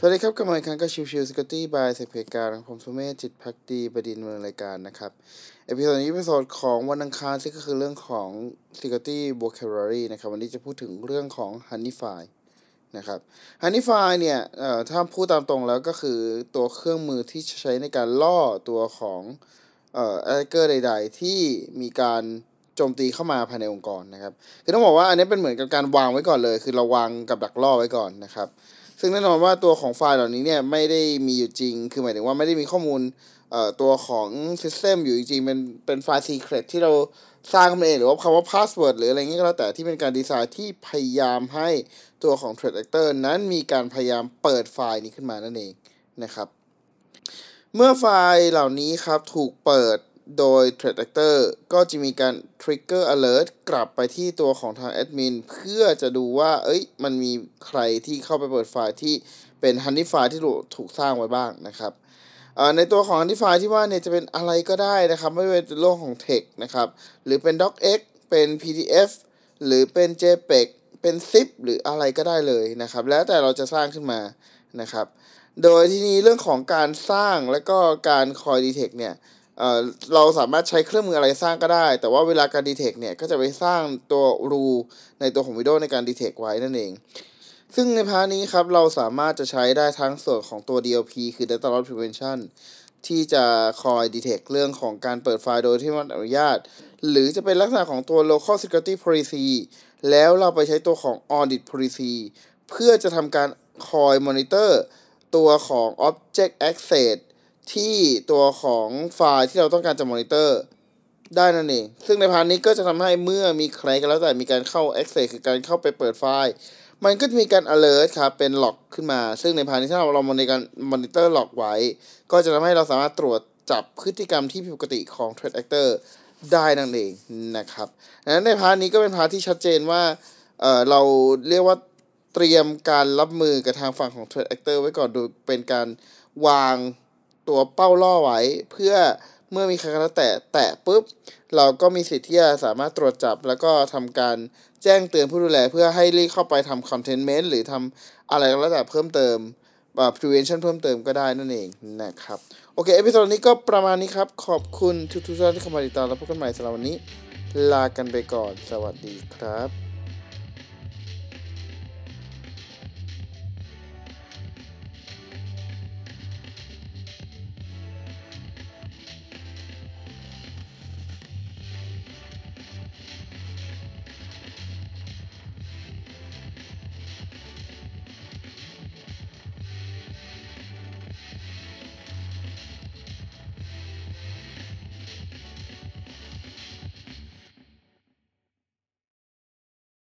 สวัสดีครับกลับมาอีกครั้งกับ Chill Chill Security by SecPlayground ของผมสุเมธจิตภักดีบดินทร์เมืองรายการนะครับ episode นี้เป็น episode ของวันอังคารซึ่งก็คือเรื่องของ Security Vocabulary นะครับ วันนี้จะพูดถึงเรื่องของ Honey File นะครับ Honeyfy เนี่ยเอ่อถ้าพูดตามตรงแล้วก็คือตัวเครื่องมือที่ใช้ในการล่อตัวของเอ่อ attacker ใด ๆ ที่มีการโจมตีเข้ามาภายในองค์กรนะครับ คือต้องบอกว่าอันนี้เป็นเหมือนกับการวางไว้ก่อนเลย คือเราวางกับดักล่อไว้ก่อนนะครับ ซึ่งแน่นอนว่าตัวของไฟล์เหล่านี้เนี่ยไม่ได้มีอยู่จริง คือหมายถึงว่าไม่ได้มีข้อมูลเอ่อตัวของ System อยู่จริงๆเป็นเป็นไฟล์ Secret ที่เราสร้างขึ้นมาเองหรือว่าคำว่า Password หรืออะไรเงี้ยก็แล้วแต่ที่เป็นการดีไซน์ที่พยายามให้ตัวของ Threat Actor นั้นมีการพยายามเปิดไฟล์นี้ขึ้นมานั่นเองนะครับ เมื่อไฟล์เหล่านี้ครับถูกเปิด โดย Threat Actor ก็จะมีการ Trigger Alert กลับไปที่ตัวของทางแอดมินเพื่อจะดูว่า เอ้ย มันมีใครที่เข้าไปเปิดไฟล์ที่เป็น Honey ไฟล์ที่ถูกสร้างไว้บ้างนะครับในตัวของ Honey ไฟล์ที่ว่าเนี่ยจะเป็นอะไรก็ได้นะครับ ไม่ว่าจะเป็นโลกของ Text นะครับ หรือเป็น docx เป็น PDF หรือเป็น JPEG เป็น zip หรืออะไรก็ได้เลยนะครับ แล้วแต่เราจะสร้างขึ้นมานะครับ โดยที่นี้เรื่องของการสร้างและก็การคอย detect เนี่ย เราสามารถใช้เครื่องมืออะไรสร้างก็ได้ แต่ว่าเวลาการ detect เนี่ย ก็จะไปสร้างตัว rule ในตัวของวิดีโอในการ detect ไว้นั่นเอง ซึ่งใน part นี้ครับ เราสามารถจะใช้ได้ทั้งส่วนของตัว DLP คือ Data Loss Prevention ที่จะคอย detect เรื่องของการเปิดไฟล์โดยที่ไม่อนุญาต หรือจะเป็นลักษณะของตัว Local Security Policy แล้วเราไปใช้ตัวของ Audit Policy เพื่อจะทำการคอยมอนิเตอร์ตัวของ Object Access ที่ตัวของไฟล์ที่เราต้องการจะมอนิเตอร์ได้นั่นเอง ซึ่งใน part นี้ก็จะทำให้เมื่อมีใครก็แล้วแต่มีการเข้า Access คือการเข้าไปเปิดไฟล์ มันก็จะมีการ alert ครับ เป็น log ขึ้นมา ซึ่งใน part นี้ถ้าเราเราในการ monitor log ไว้ ก็จะทำให้เราสามารถตรวจจับพฤติกรรมที่ผิดปกติของ Threat Actor ได้นั่นเองนะครับดังนั้นใน part นี้ก็เป็น part ที่ชัดเจนว่าเออเราเรียกว่าเตรียมการรับมือกับทางฝั่งของ Threat Actor ไว้ก่อนโดยเป็นการวาง ตัวเป้าล่อไว้ เพื่อเมื่อมีใครก็แล้วแต่แตะปุ๊บ เราก็มีสิทธิ์ที่จะสามารถตรวจจับ แล้วก็ทำการแจ้งเตือนผู้ดูแล เพื่อให้รีบเข้าไปทำ containment หรือทำอะไรก็แล้วแต่เพิ่มเติมอ่า prevention เพิ่มเติมก็ได้นั่นเองนะครับ โอเค episode นี้ก็ประมาณนี้ครับ ขอบคุณทุกท่านที่เข้ามาติดตามแล้วพบกันใหม่สำหรับวันนี้ ลากันไปก่อน สวัสดีครับ